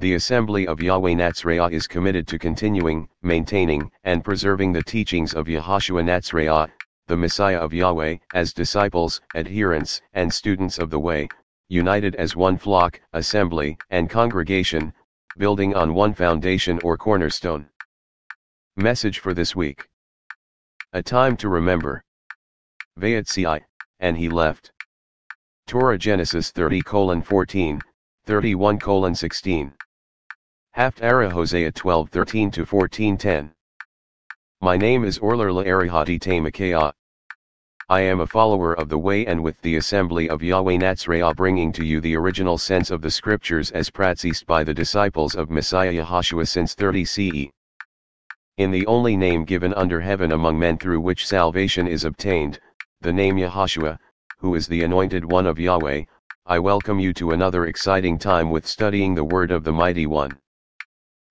The Assembly of Yahweh Natzraya is committed to continuing, maintaining, and preserving the teachings of Yahushua Natzraya, the Messiah of Yahweh, as disciples, adherents, and students of the way, united as one flock, assembly, and congregation, building on one foundation or cornerstone. Message for this week. A time to remember. Vayetzi, and he left. Torah Genesis 30 14, 31 16. Haftarah Hosea 12 13 14 10. My name is Orler La Arihati Tamakea. I am a follower of the way and with the assembly of Yahweh Natzraya bringing to you the original sense of the scriptures as practiced by the disciples of Messiah Yahshua since 30 CE. In the only name given under heaven among men through which salvation is obtained, the name Yahshua, who is the anointed one of Yahweh, I welcome you to another exciting time with studying the word of the Mighty One.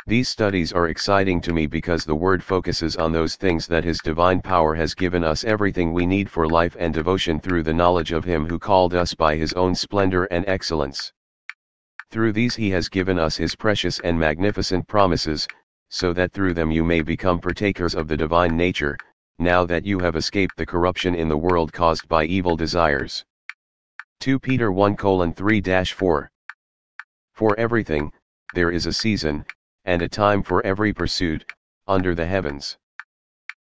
These studies are exciting to me because the Word focuses on those things that His divine power has given us everything we need for life and devotion through the knowledge of Him who called us by His own splendor and excellence. Through these He has given us His precious and magnificent promises, so that through them you may become partakers of the divine nature, now that you have escaped the corruption in the world caused by evil desires. 2 Peter 1 3 4 For everything, there is a season, and a time for every pursuit, under the heavens.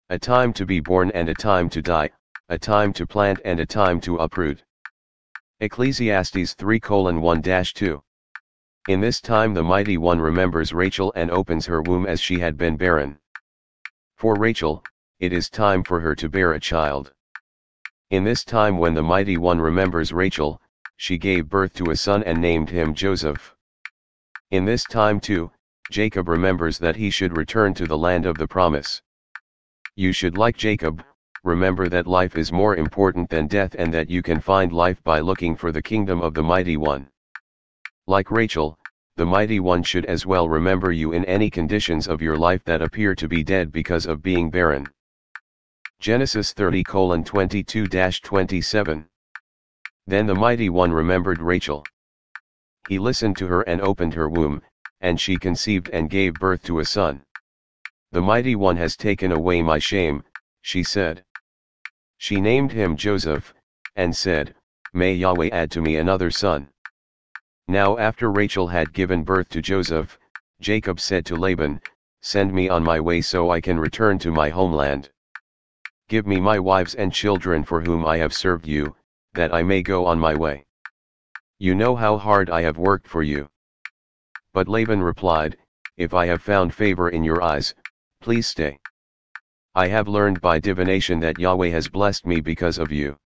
A time to be born and a time to die, a time to plant and a time to uproot. Ecclesiastes 3 1 2. In this time the Mighty One remembers Rachel and opens her womb as she had been barren. For Rachel, it is time for her to bear a child. In this time when the Mighty One remembers Rachel, she gave birth to a son and named him Joseph. In this time too, Jacob remembers that he should return to the land of the promise. You should like Jacob, remember that life is more important than death and that you can find life by looking for the kingdom of the Mighty One. Like Rachel, the Mighty One should as well remember you in any conditions of your life that appear to be dead because of being barren. Genesis 30 22 27. Then the Mighty One remembered Rachel. He listened to her and opened her womb, and she conceived and gave birth to a son. The mighty one has taken away my shame, she said. She named him Joseph, and said, May Yahweh add to me another son. Now after Rachel had given birth to Joseph, Jacob said to Laban, Send me on my way so I can return to my homeland. Give me my wives and children for whom I have served you, that I may go on my way. You know how hard I have worked for you. But Laban replied, If I have found favor in your eyes, please stay. I have learned by divination that Yahweh has blessed me because of you.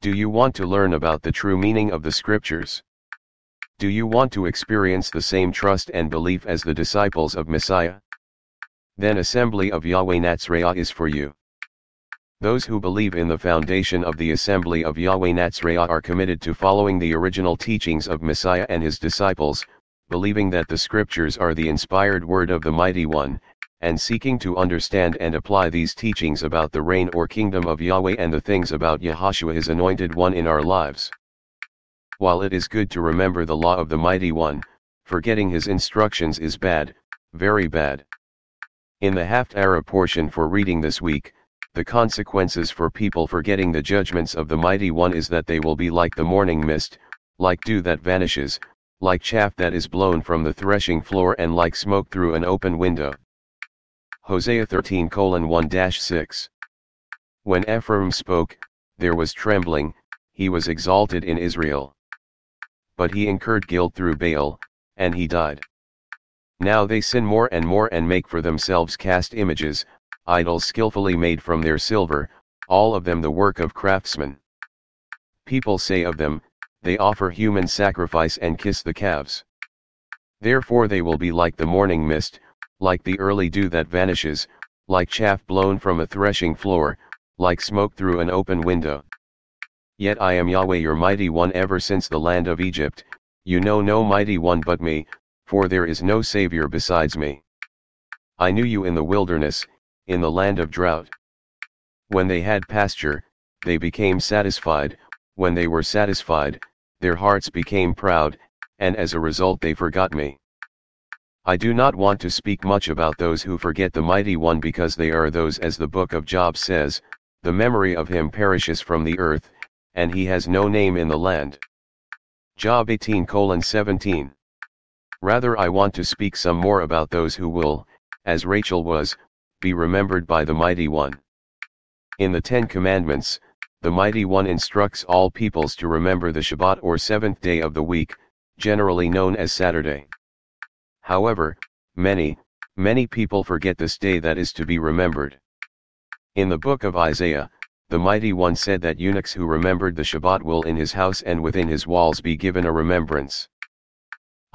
Do you want to learn about the true meaning of the scriptures? Do you want to experience the same trust and belief as the disciples of Messiah? Then assembly of Yahweh Natzraya is for you. Those who believe in the foundation of the assembly of Yahweh Natzraya are committed to following the original teachings of Messiah and his disciples, believing that the scriptures are the inspired word of the Mighty One, and seeking to understand and apply these teachings about the reign or kingdom of Yahweh and the things about Yahushua his anointed one in our lives. While it is good to remember the law of the Mighty One, forgetting his instructions is bad, very bad. In the Haftarah portion for reading this week, the consequences for people forgetting the judgments of the Mighty One is that they will be like the morning mist, like dew that vanishes, like chaff that is blown from the threshing floor and like smoke through an open window. Hosea 13 1 6. When Ephraim spoke, there was trembling, he was exalted in Israel. But he incurred guilt through Baal, and he died. Now they sin more and more and make for themselves cast images, idols skillfully made from their silver, all of them the work of craftsmen. People say of them, they offer human sacrifice and kiss the calves. Therefore they will be like the morning mist, like the early dew that vanishes, like chaff blown from a threshing floor, like smoke through an open window. Yet I am Yahweh your mighty one ever since the land of Egypt, you know no mighty one but me, for there is no Saviour besides me. I knew you in the wilderness, in the land of drought. When they had pasture, they became satisfied, when they were satisfied, their hearts became proud, and as a result they forgot me. I do not want to speak much about those who forget the mighty one because they are those as the book of Job says, the memory of him perishes from the earth, and he has no name in the land. Job 18 17. Rather I want to speak some more about those who will, as Rachel was, be remembered by the mighty one. In the Ten Commandments, the mighty one instructs all peoples to remember the Shabbat or seventh day of the week, generally known as Saturday. However, many, many people forget this day that is to be remembered. In the book of Isaiah, the Mighty One said that eunuchs who remembered the Shabbat will in his house and within his walls be given a remembrance.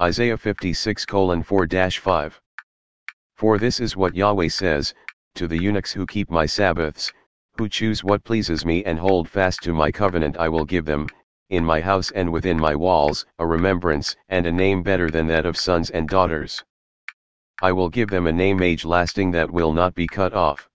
Isaiah 56 4-5 For this is what Yahweh says, to the eunuchs who keep my Sabbaths, who choose what pleases me and hold fast to my covenant I will give them, in my house and within my walls, a remembrance and a name better than that of sons and daughters. I will give them a name age lasting that will not be cut off.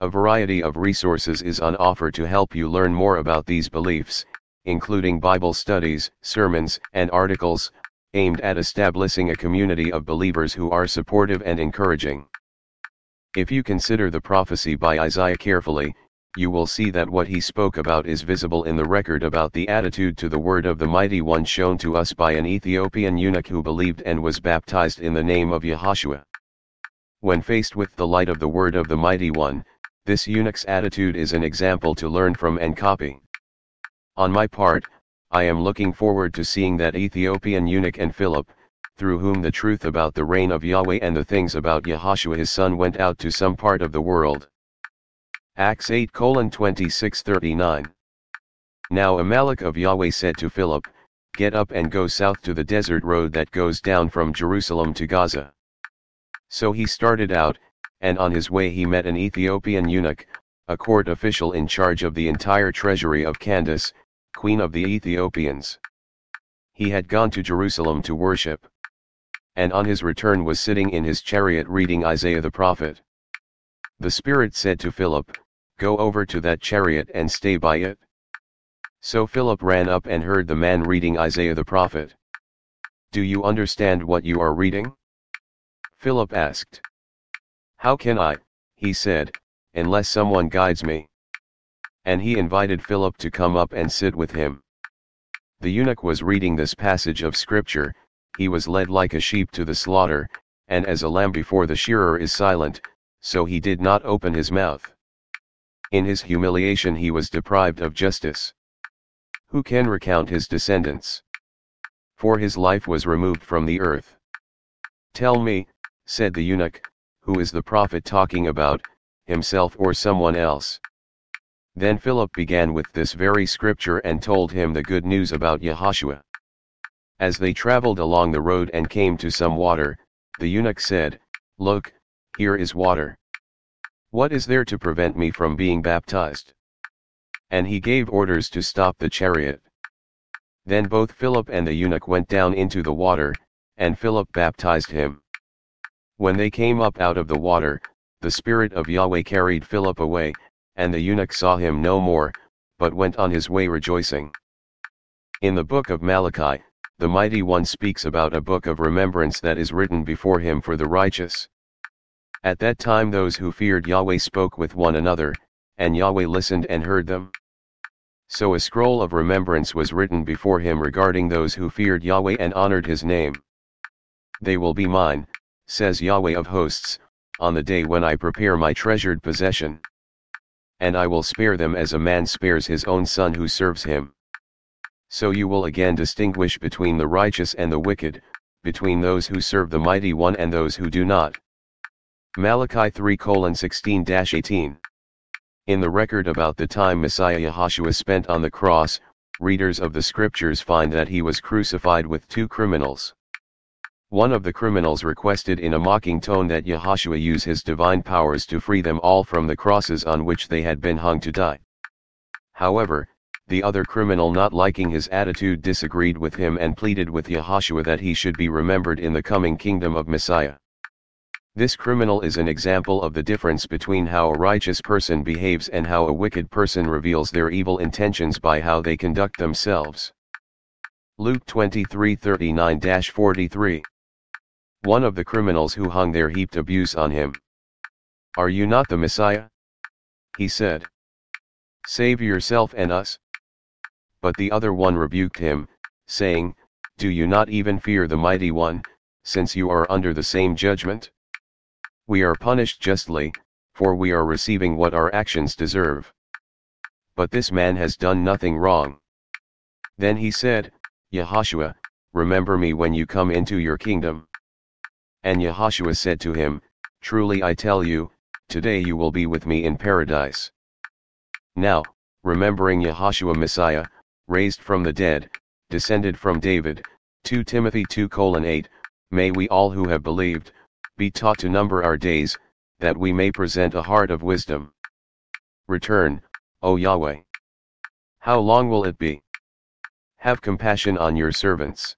A variety of resources is on offer to help you learn more about these beliefs, including Bible studies, sermons, and articles, aimed at establishing a community of believers who are supportive and encouraging. If you consider the prophecy by Isaiah carefully, you will see that what he spoke about is visible in the record about the attitude to the word of the Mighty One shown to us by an Ethiopian eunuch who believed and was baptized in the name of Yahashua. When faced with the light of the word of the Mighty One, this eunuch's attitude is an example to learn from and copy. On my part, I am looking forward to seeing that Ethiopian eunuch and Philip, through whom the truth about the reign of Yahweh and the things about Yahashua his son went out to some part of the world. Acts 8 26 39. Now Amalek of Yahweh said to Philip, Get up and go south to the desert road that goes down from Jerusalem to Gaza. So he started out, and on his way he met an Ethiopian eunuch, a court official in charge of the entire treasury of Candace, queen of the Ethiopians. He had gone to Jerusalem to worship. And on his return was sitting in his chariot reading Isaiah the prophet. The Spirit said to Philip, Go over to that chariot and stay by it. So Philip ran up and heard the man reading Isaiah the prophet. Do you understand what you are reading? Philip asked. How can I, he said, unless someone guides me? And he invited Philip to come up and sit with him. The eunuch was reading this passage of scripture, he was led like a sheep to the slaughter, and as a lamb before the shearer is silent, so he did not open his mouth. In his humiliation he was deprived of justice. Who can recount his descendants? For his life was removed from the earth. Tell me, said the eunuch, who is the prophet talking about, himself or someone else? Then Philip began with this very scripture and told him the good news about Yahashua. As they traveled along the road and came to some water, the eunuch said, Look, here is water. What is there to prevent me from being baptized? And he gave orders to stop the chariot. Then both Philip and the eunuch went down into the water, and Philip baptized him. When they came up out of the water, the Spirit of Yahweh carried Philip away, and the eunuch saw him no more, but went on his way rejoicing. In the book of Malachi, the Mighty One speaks about a book of remembrance that is written before him for the righteous. At that time those who feared Yahweh spoke with one another, and Yahweh listened and heard them. So a scroll of remembrance was written before him regarding those who feared Yahweh and honored his name. They will be mine, says Yahweh of hosts, on the day when I prepare my treasured possession. And I will spare them as a man spares his own son who serves him. So you will again distinguish between the righteous and the wicked, between those who serve the mighty one and those who do not. Malachi 3 16 18. In the record about the time Messiah Yahashua spent on the cross, readers of the scriptures find that he was crucified with two criminals. One of the criminals requested in a mocking tone that Yahashua use his divine powers to free them all from the crosses on which they had been hung to die. However, the other criminal not liking his attitude disagreed with him and pleaded with Yahashua that he should be remembered in the coming kingdom of Messiah. This criminal is an example of the difference between how a righteous person behaves and how a wicked person reveals their evil intentions by how they conduct themselves. Luke 23:39-43 one of the criminals who hung there heaped abuse on him. Are you not the Messiah? He said. Save yourself and us. But the other one rebuked him, saying, Do you not even fear the mighty one, since you are under the same judgment? We are punished justly, for we are receiving what our actions deserve. But this man has done nothing wrong. Then he said, Yehoshua, remember me when you come into your kingdom. And Yehoshua said to him, Truly I tell you, today you will be with me in paradise. Now, remembering Yehoshua Messiah, raised from the dead, descended from David, 2 Timothy 2 8, may we all who have believed, be taught to number our days, that we may present a heart of wisdom. Return, O Yahweh. How long will it be? Have compassion on your servants.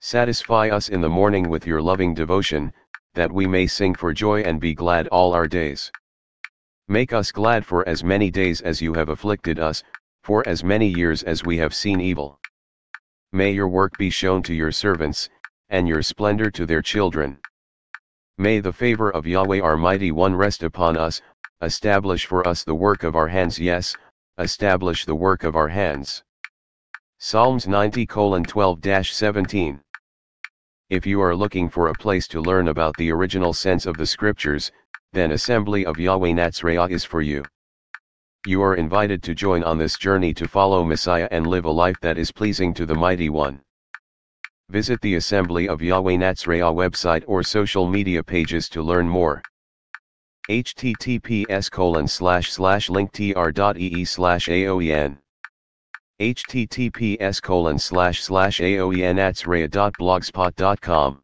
Satisfy us in the morning with your loving devotion, that we may sing for joy and be glad all our days. Make us glad for as many days as you have afflicted us, for as many years as we have seen evil. May your work be shown to your servants, and your splendor to their children. May the favor of Yahweh our mighty one rest upon us, establish for us the work of our hands yes, establish the work of our hands. Psalms 90 12 17 if you are looking for a place to learn about the original sense of the scriptures, then Assembly of Yahweh Natzraya is for you. You are invited to join on this journey to follow Messiah and live a life that is pleasing to the Mighty One. Visit the Assembly of Yahweh Natzraya website or social media pages to learn more. https colon slash slash linktr.ee slash aoyn https colon slash slash aoynatzraya.blogspot.com